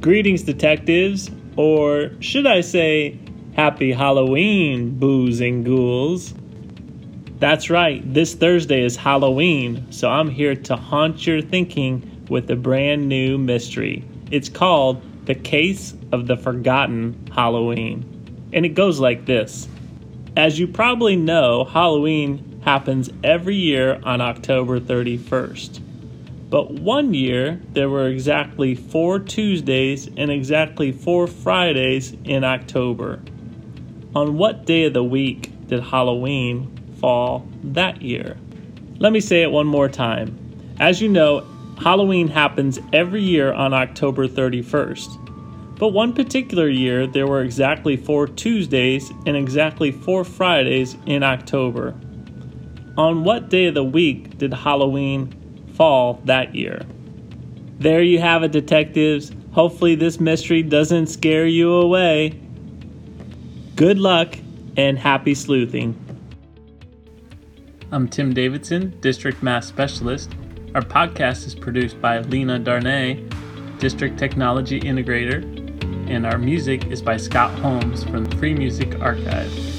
Greetings, detectives, or should I say, Happy Halloween, booze and ghouls. That's right, this Thursday is Halloween, so I'm here to haunt your thinking with a brand new mystery. It's called The Case of the Forgotten Halloween. And it goes like this As you probably know, Halloween happens every year on October 31st. But one year, there were exactly four Tuesdays and exactly four Fridays in October. On what day of the week did Halloween fall that year? Let me say it one more time. As you know, Halloween happens every year on October 31st. But one particular year, there were exactly four Tuesdays and exactly four Fridays in October. On what day of the week did Halloween fall that year. There you have it, detectives. Hopefully, this mystery doesn't scare you away. Good luck and happy sleuthing. I'm Tim Davidson, District Math Specialist. Our podcast is produced by Lena Darnay, District Technology Integrator, and our music is by Scott Holmes from the Free Music Archive.